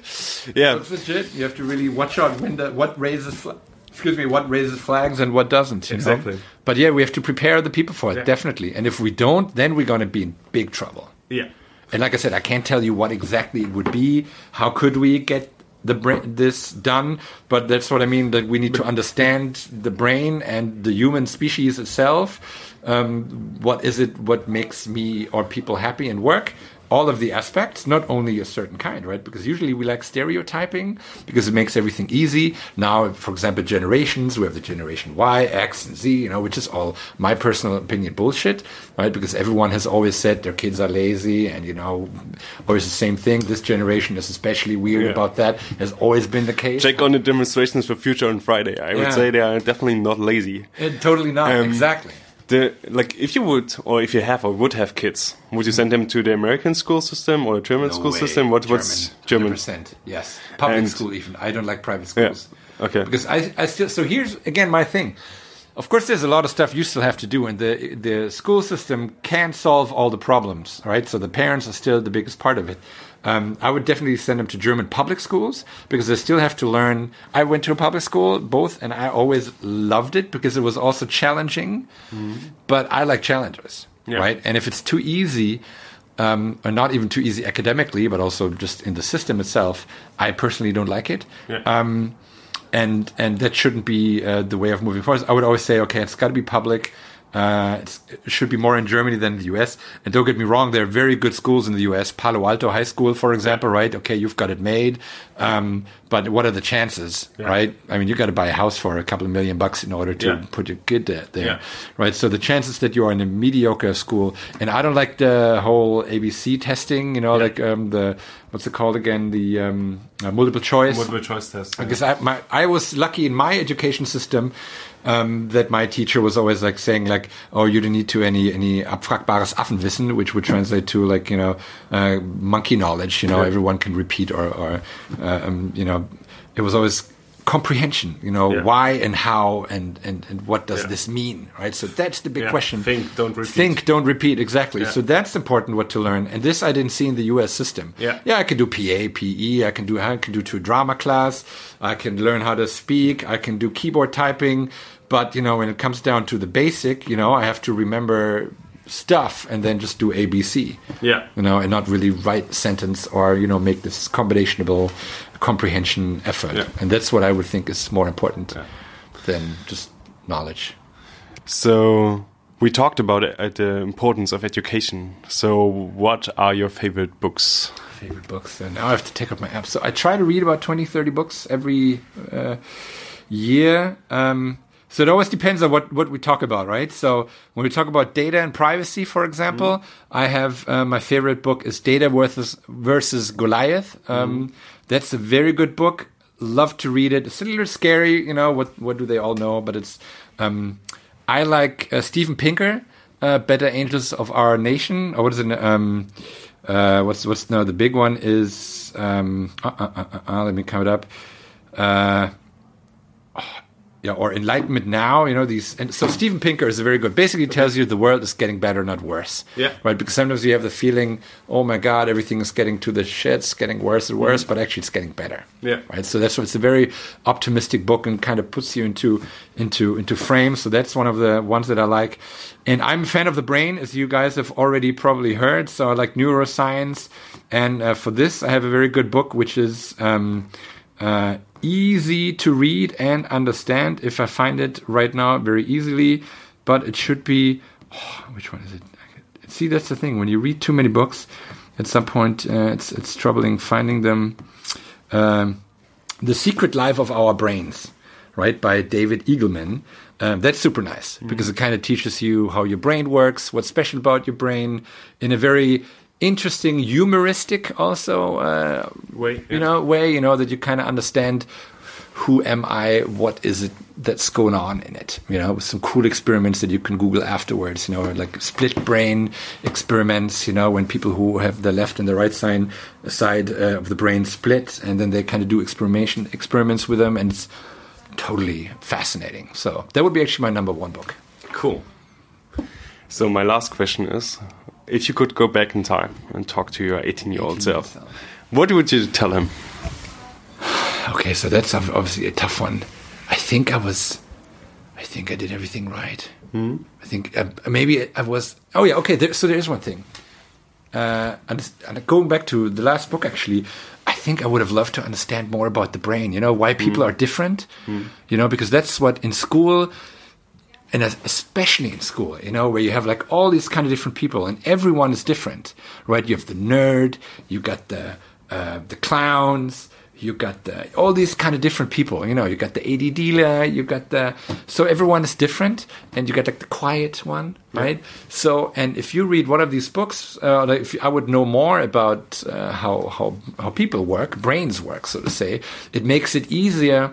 Yeah,
It's legit. You have to really watch out when the what raises. Fl- excuse me, what raises flags and what doesn't. you know?
Exactly.
But yeah, we have to prepare the people for it
Yeah.
definitely. And if we don't, then we're going to be in big trouble.
yeah,
And like I said, I can't tell you what exactly it would be. How could we get the brain this done? But that's what I mean. That we need to understand the brain and the human species itself. Um, what is it? What makes me or people happy and work? All of the aspects, not only a certain kind, right? Because usually we like stereotyping because it makes everything easy. Now, for example, generations, we have the generation Y, X, and Z, you know, which is all my personal opinion bullshit, right? Because everyone has always said their kids are lazy and, you know, always the same thing. This generation is especially weird
Yeah.
about that, has always been the case.
check on the demonstrations for future on Friday. I would
Yeah.
say they are definitely not lazy.
Uh, totally not.
Um,
exactly.
The like if you would or if you have or would have kids, would you send them to the American school system or the German
No
school
way.
system? What what's German?
100%. Yes. Public
And-
school, even. I don't like private
Yeah.
schools.
Okay.
Because I, I still, so here's again my thing. Of course, there's a lot of stuff you still have to do, and the the school system can't solve all the problems, right? So the parents are still the biggest part of it. Um, I would definitely send them to German public schools because they still have to learn. I went to a public school, both, and I always loved it because it was also challenging. But I like challenges,
Yeah.
right? And if it's too easy, um, or not even too easy academically, but also just in the system itself, I personally don't like it.
Yeah.
Um, and and that shouldn't be uh, the way of moving forward. I would always say, okay, it's got to be public. Uh, it should be more in Germany than the US. And don't get me wrong, there are very good schools in the US. Palo Alto High School, for example, right? Okay, you've got it made. Um, but what are the chances,
Yeah.
right? I mean, you've got to buy a house for a couple of million bucks in order to
Yeah.
put your kid there, there
Yeah.
right? So the chances that you are in a mediocre school, and I don't like the whole ABC testing, you know, like um, the what's it called again, the um, uh, multiple choice.
Multiple choice test.
Because I, my, I was lucky in my education system um, that my teacher was always like saying like, oh, you don't need to any any abfragbares Affenwissen, which would translate to like you know uh, monkey knowledge. You know,
Yeah.
everyone can repeat or or uh, um, you know, it was always comprehension. You know,
Yeah.
why and how and and and what does
Yeah.
this mean, right? So that's the big
Yeah.
question.
Think, don't repeat.
Think, don't repeat. Exactly. So that's important what to learn. And this I didn't see in the U.S. system.
Yeah.
Yeah, I can do PA, PE. I can do I can do to a drama class. I can learn how to speak. I can do keyboard typing. But you know, when it comes down to the basic, you know, I have to remember stuff and then just do ABC.
Yeah.
You know, and not really write sentence or you know make this combinationable comprehension effort.
Yeah.
And that's what I would think is more important than just knowledge.
So we talked about uh, the importance of education. So what are your favorite books?
favorite books and now i have to take up my app so i try to read about 20 30 books every uh, year um, so it always depends on what, what we talk about right so when we talk about data and privacy for example i have uh, my favorite book is data versus, versus goliath um, that's a very good book love to read it it's a little scary you know what, what do they all know but it's um, i like uh, steven pinker uh, Better Angels of Our Nation, or what is it? Um, uh, what's what's no the big one is um, uh, uh, uh, uh, uh let me count it up. Uh, yeah, or enlightenment now, you know, these. And so Steven Pinker is a very good. Basically, tells you the world is getting better, not worse.
Yeah.
Right. Because sometimes you have the feeling, oh my God, everything is getting to the shits, getting worse and worse, mm-hmm. but actually it's getting better.
Yeah.
Right. So that's what it's a very optimistic book and kind of puts you into into into frame. So that's one of the ones that I like. And I'm a fan of the brain, as you guys have already probably heard. So I like neuroscience. And uh, for this, I have a very good book, which is. Um, uh, easy to read and understand if I find it right now very easily, but it should be. Oh, which one is it? See, that's the thing. When you read too many books, at some point uh, it's it's troubling finding them. Um, the Secret Life of Our Brains, right, by David Eagleman. Um, that's super nice mm. because it kind of teaches you how your brain works, what's special about your brain, in a very interesting humoristic also uh,
way yeah.
you know way you know that you kind of understand who am I? What is it that's going on in it? You know, some cool experiments that you can Google afterwards. You know, like split brain experiments. You know, when people who have the left and the right side side uh, of the brain split, and then they kind of do experimentation experiments with them, and it's totally fascinating. So that would be actually my number one book.
Cool. So my last question is, if you could go back in time and talk to your 18 year old self, what would you tell him?
Okay, so that's obviously a tough one. I think I was, I think I did everything right.
Mm.
I think uh, maybe I was. Oh yeah, okay. There, so there is one thing. Uh, and, and, going back to the last book, actually, I think I would have loved to understand more about the brain. You know why people mm. are different.
Mm.
You know because that's what in school and especially in school, you know, where you have like all these kind of different people, and everyone is different, right? You have the nerd, you got the uh, the clowns, you got the, all these kind of different people. You know, you got the ADD, you got the so everyone is different, and you got like the quiet one, right? Yeah. So, and if you read one of these books, uh, if I would know more about uh, how how how people work, brains work, so to say, it makes it easier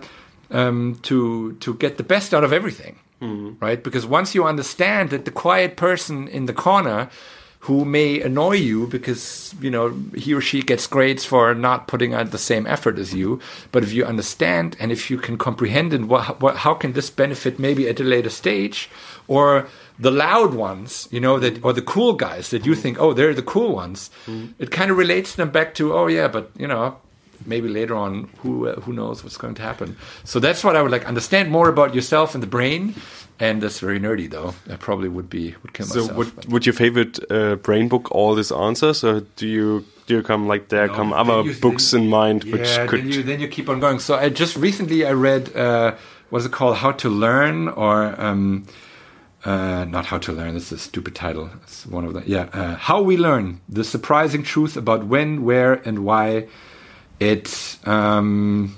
um, to to get the best out of everything
mm.
right? Because once you understand that the quiet person in the corner who may annoy you because you know he or she gets grades for not putting out the same effort as you but if you understand and if you can comprehend and what, what, how can this benefit maybe at a later stage or the loud ones you know that or the cool guys that you think oh they're the cool ones
mm.
it kind of relates them back to oh yeah but you know maybe later on who uh, who knows what's going to happen so that's what i would like understand more about yourself and the brain and that's very nerdy though i probably would be would kill
so
myself So,
would, would your favorite uh, brain book all these answers or do you do you come like there no, come other you, books
then,
in mind
yeah,
which could
then you, then you keep on going so i just recently i read uh what's it called how to learn or um uh, not how to learn. This is a stupid title. It's one of the yeah. Uh, how we learn the surprising truth about when, where, and why it um,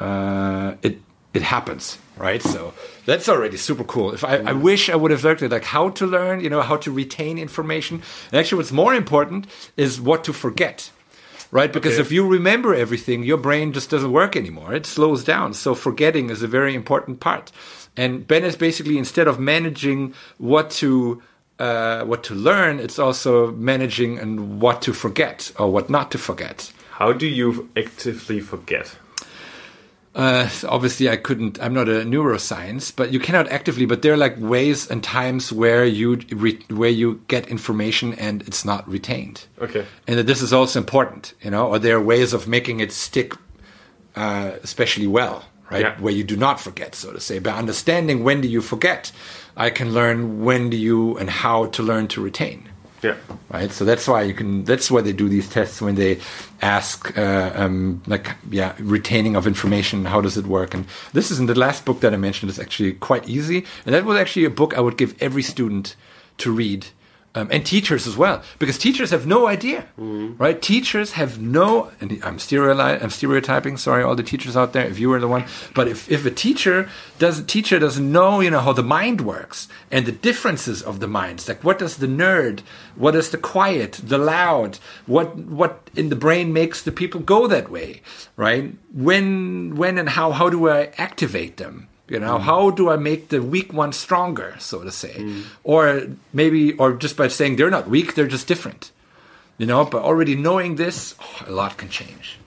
uh, it it happens right? So that's already super cool. If I, I wish i would have at like how to learn you know how to retain information. And actually what's more important is what to forget right? Because okay. if you remember everything your brain just doesn't work anymore. It slows down. So forgetting is a very important part. And ben is basically instead of managing what to uh, what to learn it's also managing and what to forget or what not to forget
how do you actively forget?
Uh, obviously, I couldn't. I'm not a neuroscience, but you cannot actively. But there are like ways and times where you where you get information and it's not retained.
Okay.
And that this is also important, you know. Or there are ways of making it stick, uh, especially well, right?
Yeah.
Where you do not forget, so to say. By understanding when do you forget, I can learn when do you and how to learn to retain.
Yeah.
Right. So that's why you can. That's why they do these tests when they ask, uh, um, like, yeah, retaining of information. How does it work? And this is in the last book that I mentioned. Is actually quite easy, and that was actually a book I would give every student to read um, and teachers as well, because teachers have no idea,
mm.
right? Teachers have no, and I'm, stereotyping, I'm stereotyping. Sorry, all the teachers out there, if you were the one, but if, if a teacher doesn't, teacher doesn't know, you know, how the mind works and the differences of the minds, like what does the nerd, what is the quiet, the loud, what what in the brain makes the people go that way, right? When when and how how do I activate them? You know, how do I make the weak one stronger, so to say? Or maybe, or just by saying they're not weak, they're just different. You know, but already knowing this, oh, a lot can change.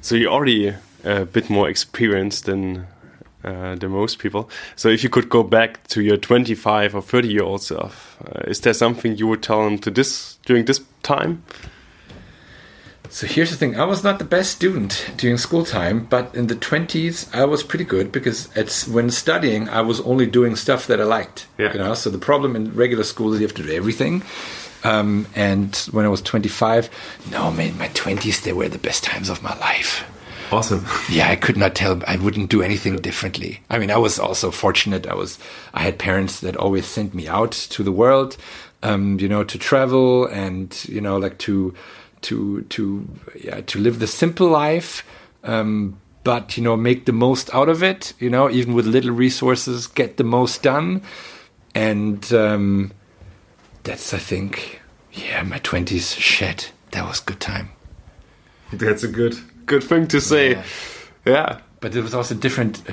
So you're already a bit more experienced than uh, than most people. So if you could go back to your 25 or 30 year old self, uh, is there something you would tell them to this during this time?
So here's the thing: I was not the best student during school time, but in the twenties, I was pretty good because it's when studying, I was only doing stuff that I liked.
Yeah.
You know, so the problem in regular school is you have to do everything. Um, and when I was 25, no man, my 20s they were the best times of my life.
Awesome.
Yeah, I could not tell. I wouldn't do anything differently. I mean, I was also fortunate. I was, I had parents that always sent me out to the world, um, you know, to travel and you know, like to, to, to, yeah, to live the simple life. Um, but you know, make the most out of it. You know, even with little resources, get the most done. And um, that's, I think, yeah, my twenties. Shit, that was good time.
That's a good good thing to say.
Yeah.
Yeah.
but it was also different uh,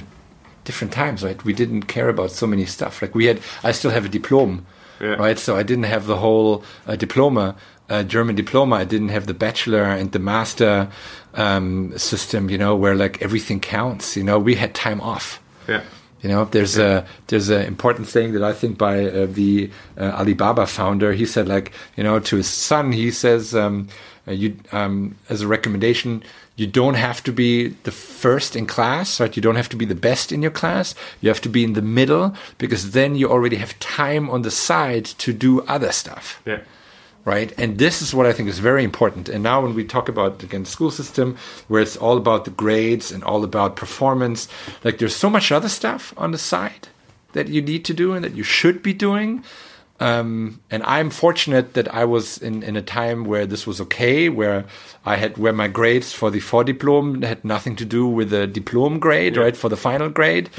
different times right we didn't care about so many stuff like we had i still have a diploma
Yeah.
right so i didn't have the whole uh, diploma uh, german diploma i didn't have the bachelor and the master um, system you know where like everything counts you know we had time off
Yeah.
you know, there's a there's an important saying that I think by uh, the uh, Alibaba founder. He said, like, you know, to his son, he says, um, uh, you um, as a recommendation, you don't have to be the first in class, right? You don't have to be the best in your class. You have to be in the middle because then you already have time on the side to do other stuff
Yeah.
Right? And this is what I think is very important. And now when we talk about again school system, where it's all about the grades and all about performance, like there's so much other stuff on the side that you need to do and that you should be doing. Um, and I'm fortunate that I was in, in a time where this was okay, where I had where my grades for the Vordiplom had nothing to do with the diploma grade, right? For the final grade,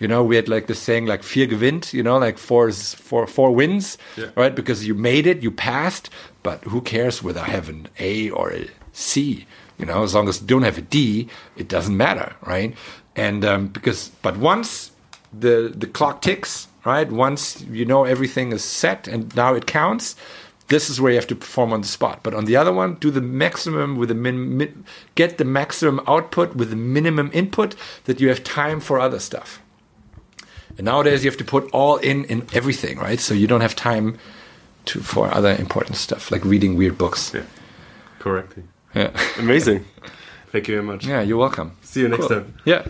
you know, we had like this saying like vier gewinnt, you know, like four is four four wins,
Yeah.
right? Because you made it, you passed, but who cares whether I have an A or a C? You know, as long as you don't have a D, it doesn't matter, right? And um, because, but once the the clock ticks, right? Once you know everything is set and now it counts, this is where you have to perform on the spot. But on the other one, do the maximum with the min, min get the maximum output with the minimum input that you have time for other stuff. And nowadays you have to put all in in everything, right? So you don't have time to for other important stuff like reading weird books.
Yeah. Correctly.
Yeah,
Amazing. Thank you very much.
yeah you're welcome.
See you next
Cool.
time.
Yeah.